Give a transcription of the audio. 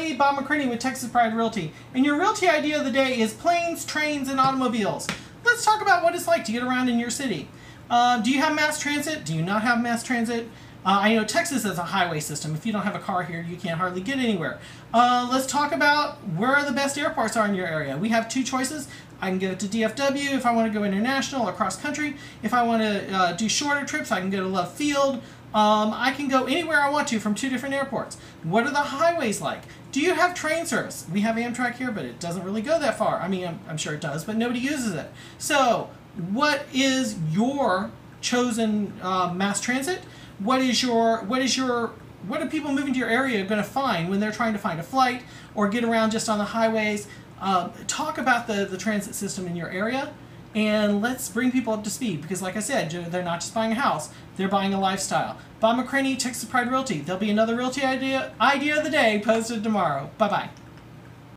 everybody. Bob McCranie with Texas Pride Realty. And your realty idea of the day is planes, trains, and automobiles. Let's talk about what it's like to get around in your city. Uh, do you have mass transit? Do you not have mass transit? Uh, I know Texas has a highway system. If you don't have a car here, you can't hardly get anywhere. Uh, let's talk about where the best airports are in your area. We have two choices. I can go to DFW if I want to go international or cross country. If I want to uh, do shorter trips, I can go to Love Field. Um, I can go anywhere I want to from two different airports. What are the highways like? Do you have train service? We have Amtrak here, but it doesn't really go that far. I mean, I'm, I'm sure it does, but nobody uses it. So, what is your chosen uh, mass transit? What is your what is your what are people moving to your area going to find when they're trying to find a flight or get around just on the highways? Um, talk about the, the transit system in your area and let's bring people up to speed because, like I said, they're not just buying a house, they're buying a lifestyle. Bob McCranie, Texas Pride Realty. There'll be another realty idea, idea of the day posted tomorrow. Bye bye.